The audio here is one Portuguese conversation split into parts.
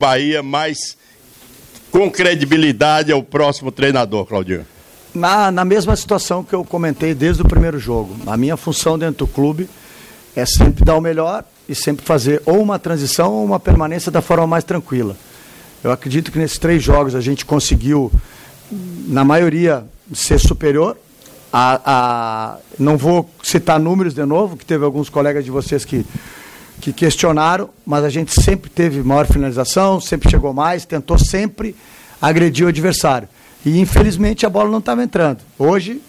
Bahia mais com credibilidade ao próximo treinador, Claudinho? Na, na mesma situação que eu comentei desde o primeiro jogo. A minha função dentro do clube é sempre dar o melhor e sempre fazer ou uma transição ou uma permanência da forma mais tranquila. Eu acredito que nesses três jogos a gente conseguiu, na maioria, ser superior. A, a, não vou citar números de novo, que teve alguns colegas de vocês que, que questionaram, mas a gente sempre teve maior finalização, sempre chegou mais, tentou sempre agredir o adversário. E infelizmente a bola não estava entrando. Hoje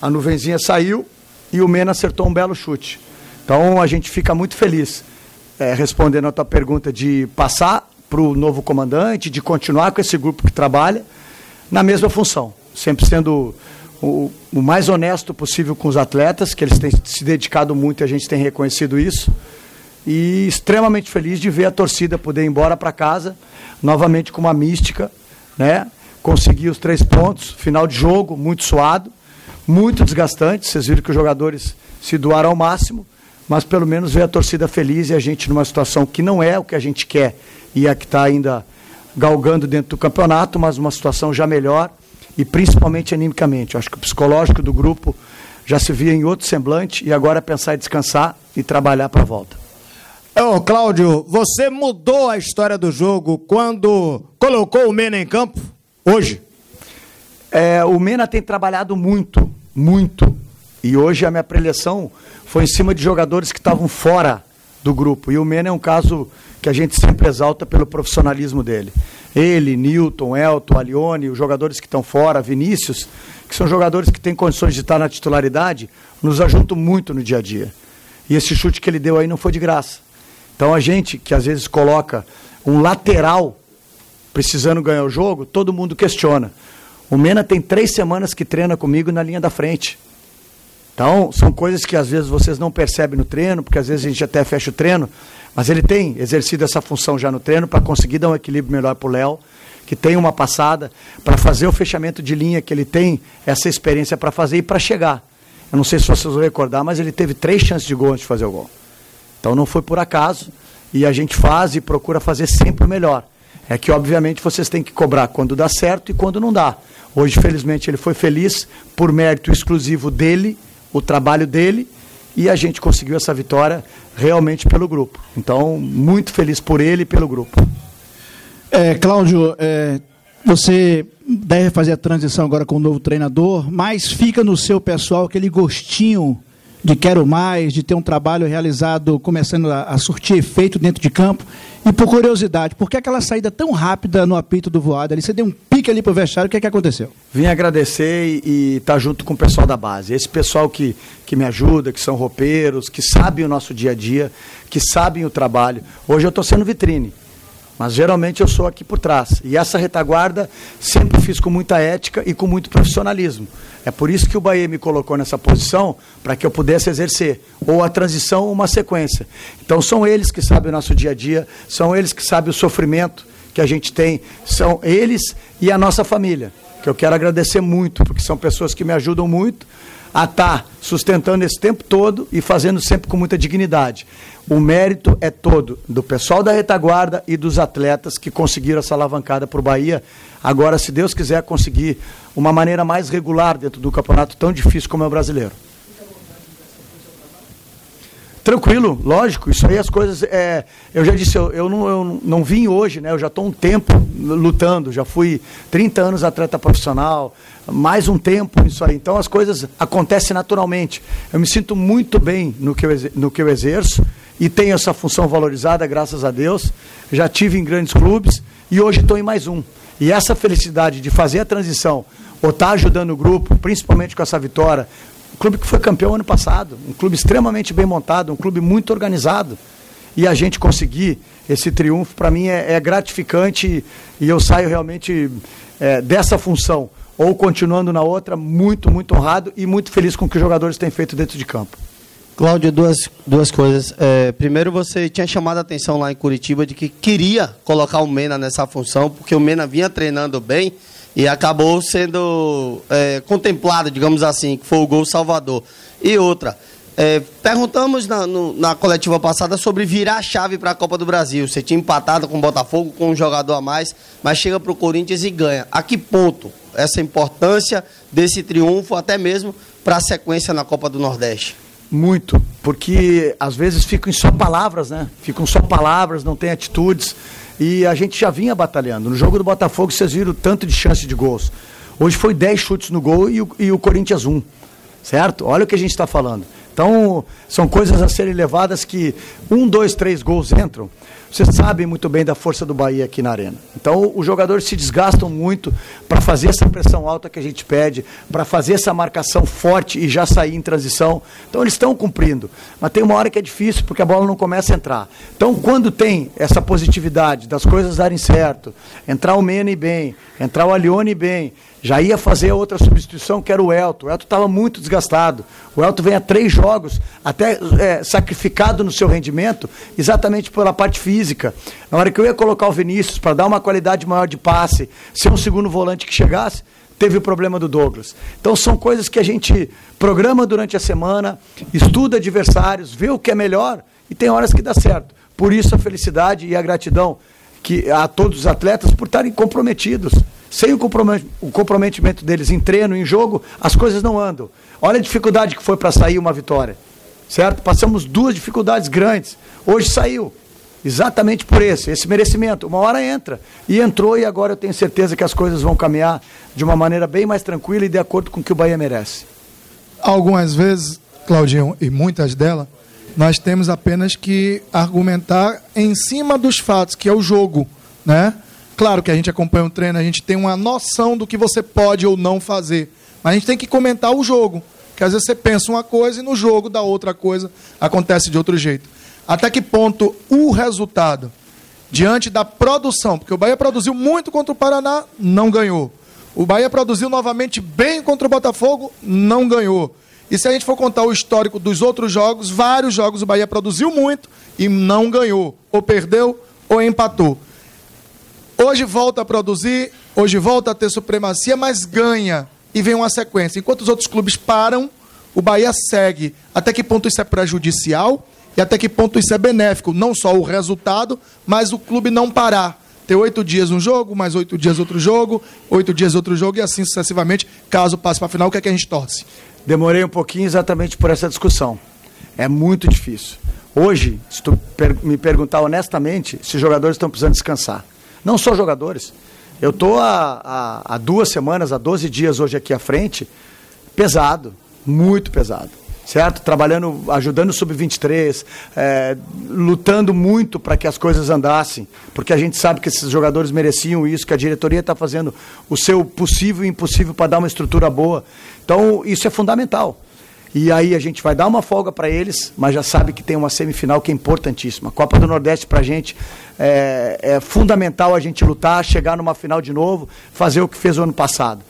a nuvenzinha saiu e o Mena acertou um belo chute. Então a gente fica muito feliz é, respondendo a tua pergunta de passar para o novo comandante, de continuar com esse grupo que trabalha na mesma função, sempre sendo o, o mais honesto possível com os atletas, que eles têm se dedicado muito e a gente tem reconhecido isso. E extremamente feliz de ver a torcida poder ir embora para casa, novamente com uma mística, né? conseguir os três pontos, final de jogo, muito suado, muito desgastante. Vocês viram que os jogadores se doaram ao máximo, mas pelo menos ver a torcida feliz e a gente numa situação que não é o que a gente quer e é que está ainda galgando dentro do campeonato, mas uma situação já melhor e principalmente animicamente. Acho que o psicológico do grupo já se via em outro semblante e agora é pensar em descansar e trabalhar para a volta. Ô, Cláudio, você mudou a história do jogo quando colocou o Mena em campo? Hoje? É, o Mena tem trabalhado muito, muito. E hoje a minha preleção foi em cima de jogadores que estavam fora do grupo. E o Mena é um caso que a gente sempre exalta pelo profissionalismo dele. Ele, Newton, Elton, Alione, os jogadores que estão fora, Vinícius, que são jogadores que têm condições de estar na titularidade, nos ajudam muito no dia a dia. E esse chute que ele deu aí não foi de graça. Então a gente, que às vezes coloca um lateral precisando ganhar o jogo, todo mundo questiona. O Mena tem três semanas que treina comigo na linha da frente. Então, são coisas que às vezes vocês não percebem no treino, porque às vezes a gente até fecha o treino, mas ele tem exercido essa função já no treino para conseguir dar um equilíbrio melhor para o Léo, que tem uma passada, para fazer o fechamento de linha, que ele tem essa experiência para fazer e para chegar. Eu não sei se vocês vão recordar, mas ele teve três chances de gol antes de fazer o gol. Então não foi por acaso, e a gente faz e procura fazer sempre o melhor. É que, obviamente, vocês têm que cobrar quando dá certo e quando não dá. Hoje, felizmente, ele foi feliz por mérito exclusivo dele, o trabalho dele, e a gente conseguiu essa vitória realmente pelo grupo. Então, muito feliz por ele e pelo grupo. É, Cláudio, é, você deve fazer a transição agora com o novo treinador, mas fica no seu pessoal aquele gostinho de quero mais, de ter um trabalho realizado começando a, a, surtir efeito dentro de campo. E por curiosidade, por que aquela saída tão rápida no apito do voado ali? Você deu um pique ali pro vestiário, o que, é que aconteceu? Vim agradecer e estar tá junto com o pessoal da base. Esse pessoal que, que me ajuda, que são roupeiros, que sabem o nosso dia a dia, que sabem o trabalho. Hoje eu estou sendo vitrine. Mas geralmente eu sou aqui por trás. E essa retaguarda sempre fiz com muita ética e com muito profissionalismo. É por isso que o Bahia me colocou nessa posição, para que eu pudesse exercer ou a transição ou uma sequência. Então são eles que sabem o nosso dia a dia, são eles que sabem o sofrimento que a gente tem, são eles e a nossa família, que eu quero agradecer muito, porque são pessoas que me ajudam muito a estar tá sustentando esse tempo todo e fazendo sempre com muita dignidade. O mérito é todo do pessoal da retaguarda e dos atletas que conseguiram essa alavancada para o Bahia. Agora, se Deus quiser conseguir uma maneira mais regular dentro do campeonato tão difícil como é o brasileiro. Tranquilo, lógico, isso aí as coisas. É, eu já disse, eu, eu, não, eu não vim hoje, né? Eu já estou um tempo lutando, já fui 30 anos atleta profissional, mais um tempo isso aí. Então as coisas acontecem naturalmente. Eu me sinto muito bem no que eu, no que eu exerço e tenho essa função valorizada, graças a Deus. Já tive em grandes clubes e hoje estou em mais um. E essa felicidade de fazer a transição, ou estar tá ajudando o grupo, principalmente com essa vitória, clube que foi campeão ano passado, um clube extremamente bem montado, um clube muito organizado. E a gente conseguir esse triunfo, para mim, é, é, gratificante e eu saio realmente é, dessa função, ou continuando na outra, muito, muito honrado e muito feliz com o que os jogadores têm feito dentro de campo. Cláudio, duas, duas coisas. É, primeiro, você tinha chamado a atenção lá em Curitiba de que queria colocar o Mena nessa função, porque o Mena vinha treinando bem e acabou sendo é, contemplado, digamos assim, que foi o gol salvador. E outra, É, perguntamos na, no, na, coletiva passada sobre virar a chave para a Copa do Brasil. Você tinha empatado com o Botafogo, com um jogador a mais, mas chega para o Corinthians e ganha. A que ponto essa importância desse triunfo, até mesmo para a sequência na Copa do Nordeste? Muito, porque às vezes ficam só palavras, né? Ficam só palavras, não tem atitudes. E a gente já vinha batalhando. No jogo do Botafogo, vocês viram tanto de chance de gols. Hoje foi 10 chutes no gol e o, e o Corinthians 1. Certo? Olha o que a gente está falando. Então, são coisas a serem levadas que um, dois, três gols entram. Vocês sabem muito bem da força do Bahia aqui na arena. Então, os jogadores se desgastam muito para fazer essa pressão alta que a gente pede, para fazer essa marcação forte e já sair em transição. Então, eles estão cumprindo. Mas tem uma hora que é difícil, porque a bola não começa a entrar. Então, quando tem essa positividade das coisas darem certo, entrar o Mene bem, entrar o Alione bem, já ia fazer outra substituição, que era o Elton. O Elton estava muito desgastado. O Elton vem a três jogos, até é, sacrificado no seu rendimento, exatamente pela parte física. Na hora que eu ia colocar o Vinícius para dar uma qualidade maior de passe, ser um segundo volante que chegasse, teve o problema do Douglas. Então são coisas que a gente programa durante a semana, estuda adversários, vê o que é melhor e tem horas que dá certo. Por isso a felicidade e a gratidão que a todos os atletas por estarem comprometidos. Sem o comprometimento deles em treino, em jogo, as coisas não andam. Olha a dificuldade que foi para sair uma vitória. Certo? Passamos duas dificuldades grandes. Hoje saiu. Exatamente por esse, esse merecimento. Uma hora entra. E entrou, e agora eu tenho certeza que as coisas vão caminhar de uma maneira bem mais tranquila e de acordo com o que o Bahia merece. Algumas vezes, Claudinho, e muitas delas, nós temos apenas que argumentar em cima dos fatos, que é o jogo, né? Claro que a gente acompanha o treino, a gente tem uma noção do que você pode ou não fazer. Mas a gente tem que comentar o jogo. Que às vezes você pensa uma coisa e no jogo da outra coisa acontece de outro jeito. Até que ponto o resultado, diante da produção, porque o Bahia produziu muito contra o Paraná, não ganhou. O Bahia produziu novamente bem contra o Botafogo, não ganhou. E se a gente for contar o histórico dos outros jogos, vários jogos o Bahia produziu muito e não ganhou. Ou perdeu ou empatou. Hoje volta a produzir, hoje volta a ter supremacia, mas ganha e vem uma sequência. Enquanto os outros clubes param, o Bahia segue. Até que ponto isso é prejudicial e até que ponto isso é benéfico? Não só o resultado, mas o clube não parar. Ter oito dias um jogo, mais oito dias outro jogo, oito dias outro jogo e assim sucessivamente, caso passe para a final, o que é que a gente torce? Demorei um pouquinho exatamente por essa discussão. É muito difícil. Hoje, se tu me perguntar honestamente, se os jogadores estão precisando descansar. Não só jogadores. Eu estou há, há, há, duas semanas, há 12 dias hoje aqui à frente, pesado, muito pesado. Certo? Trabalhando, ajudando o Sub-23, é, lutando muito para que as coisas andassem, porque a gente sabe que esses jogadores mereciam isso, que a diretoria está fazendo o seu possível e impossível para dar uma estrutura boa. Então, isso é fundamental. E aí a gente vai dar uma folga para eles, mas já sabe que tem uma semifinal que é importantíssima. Copa do Nordeste para a gente é, é, fundamental a gente lutar, chegar numa final de novo, fazer o que fez o ano passado.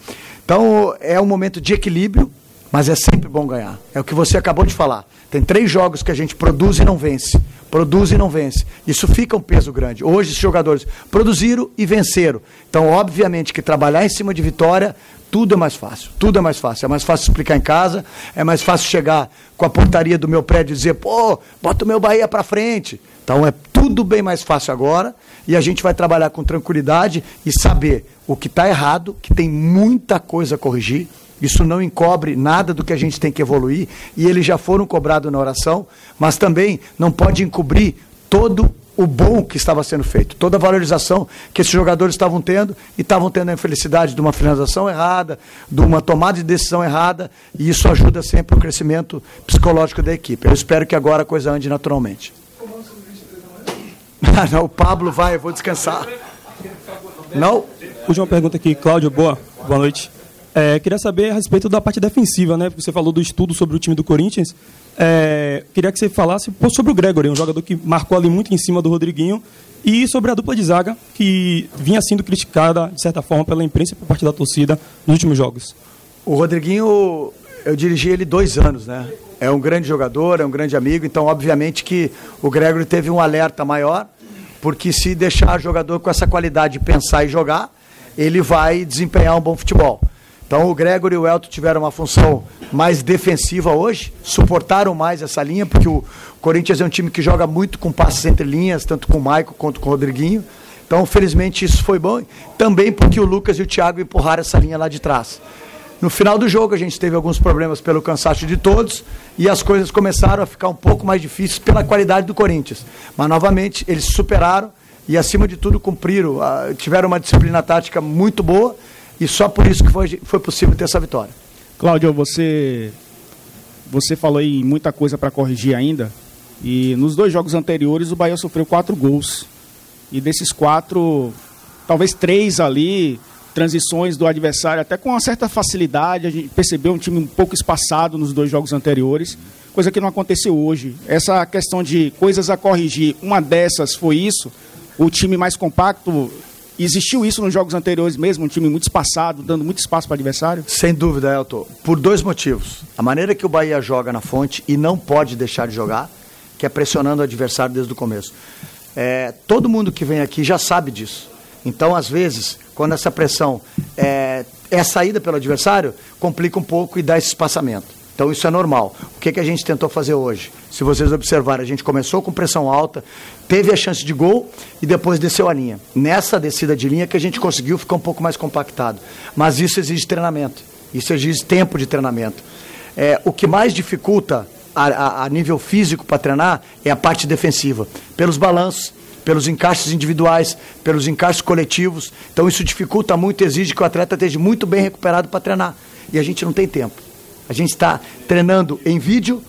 Então é um momento de equilíbrio, mas é sempre bom ganhar. É o que você acabou de falar. Tem três jogos que a gente produz e não vence. Produz e não vence. Isso fica um peso grande. Hoje, os jogadores produziram e venceram. Então, obviamente, que trabalhar em cima de vitória tudo é mais fácil, tudo é mais fácil. É mais fácil explicar em casa, é mais fácil chegar com a portaria do meu prédio e dizer, pô, bota o meu Bahia para frente. Então é tudo bem mais fácil agora e a gente vai trabalhar com tranquilidade e saber o que está errado, que tem muita coisa a corrigir. Isso não encobre nada do que a gente tem que evoluir e eles já foram cobrados na oração, mas também não pode encobrir todo o bom que estava sendo feito, toda a valorização que esses jogadores estavam tendo e estavam tendo a infelicidade de uma finalização errada, de uma tomada de decisão errada, e isso ajuda sempre o crescimento psicológico da equipe. Eu espero que agora a coisa ande naturalmente. Não, o Pablo vai, eu vou descansar. Não? Última pergunta aqui, Cláudio, boa, boa noite. É, queria saber a respeito da parte defensiva, né? Você falou do estudo sobre o time do Corinthians. É, queria que você falasse sobre o Gregory, um jogador que marcou ali muito em cima do Rodriguinho, e sobre a dupla de zaga, que vinha sendo criticada, de certa forma, pela imprensa e por parte da torcida nos últimos jogos. O Rodriguinho, eu dirigi ele dois anos, né? É um grande jogador, é um grande amigo, então, obviamente, que o Gregory teve um alerta maior, porque se deixar jogador com essa qualidade de pensar e jogar, ele vai desempenhar um bom futebol. Então o Gregory e o Elton tiveram uma função mais defensiva hoje, suportaram mais essa linha, porque o Corinthians é um time que joga muito com passes entre linhas, tanto com o Maico quanto com o Rodriguinho. Então, felizmente, isso foi bom. Também porque o Lucas e o Thiago empurraram essa linha lá de trás. No final do jogo, a gente teve alguns problemas pelo cansaço de todos e as coisas começaram a ficar um pouco mais difíceis pela qualidade do Corinthians. Mas, novamente, eles superaram e, acima de tudo, cumpriram, uh, tiveram uma disciplina tática muito boa e só por isso que foi, foi possível ter essa vitória. Cláudio, você, você falou aí muita coisa para corrigir ainda. E nos dois jogos anteriores, o Bahia sofreu quatro gols. E desses quatro, talvez três ali, transições do adversário, até com uma certa facilidade. A gente percebeu um time um pouco espaçado nos dois jogos anteriores, coisa que não aconteceu hoje. Essa questão de coisas a corrigir, uma dessas foi isso. O time mais compacto Existiu isso nos jogos anteriores mesmo, um time muito espaçado, dando muito espaço para o adversário? Sem dúvida, Elton. Por dois motivos. A maneira que o Bahia joga na fonte e não pode deixar de jogar, que é pressionando o adversário desde o começo. É, todo mundo que vem aqui já sabe disso. Então, às vezes, quando essa pressão é, é saída pelo adversário, complica um pouco e dá esse espaçamento. Então isso é normal. O que, que a gente tentou fazer hoje? Se vocês observarem, a gente começou com pressão alta, teve a chance de gol e depois desceu a linha. Nessa descida de linha que a gente conseguiu ficar um pouco mais compactado. Mas isso exige treinamento, isso exige tempo de treinamento. É, o que mais dificulta a, a, a nível físico para treinar é a parte defensiva, pelos balanços, pelos encaixes individuais, pelos encaixes coletivos. Então isso dificulta muito, exige que o atleta esteja muito bem recuperado para treinar. E a gente não tem tempo. A gente está treinando em vídeo,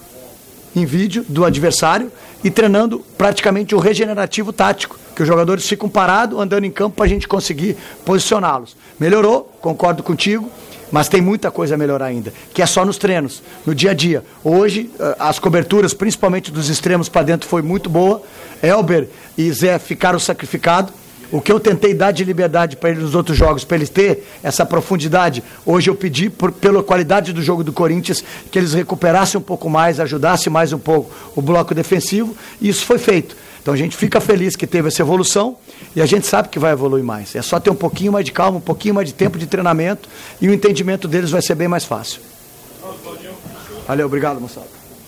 em vídeo do adversário e treinando praticamente o regenerativo tático, que os jogadores ficam parados andando em campo para a gente conseguir posicioná-los. Melhorou, concordo contigo, mas tem muita coisa a melhorar ainda, que é só nos treinos, no dia a dia. Hoje, eh, as coberturas, principalmente dos extremos para dentro, foi muito boa. Elber e Zé ficaram sacrificados. O que eu tentei dar de liberdade para eles nos outros jogos, para eles ter essa profundidade, hoje eu pedi, por, pela qualidade do jogo do Corinthians, que eles recuperassem um pouco mais, ajudassem mais um pouco o bloco defensivo, e isso foi feito. Então a gente fica feliz que teve essa evolução e a gente sabe que vai evoluir mais. É só ter um pouquinho mais de calma, um pouquinho mais de tempo de treinamento e o entendimento deles vai ser bem mais fácil. Valeu, obrigado, moçada.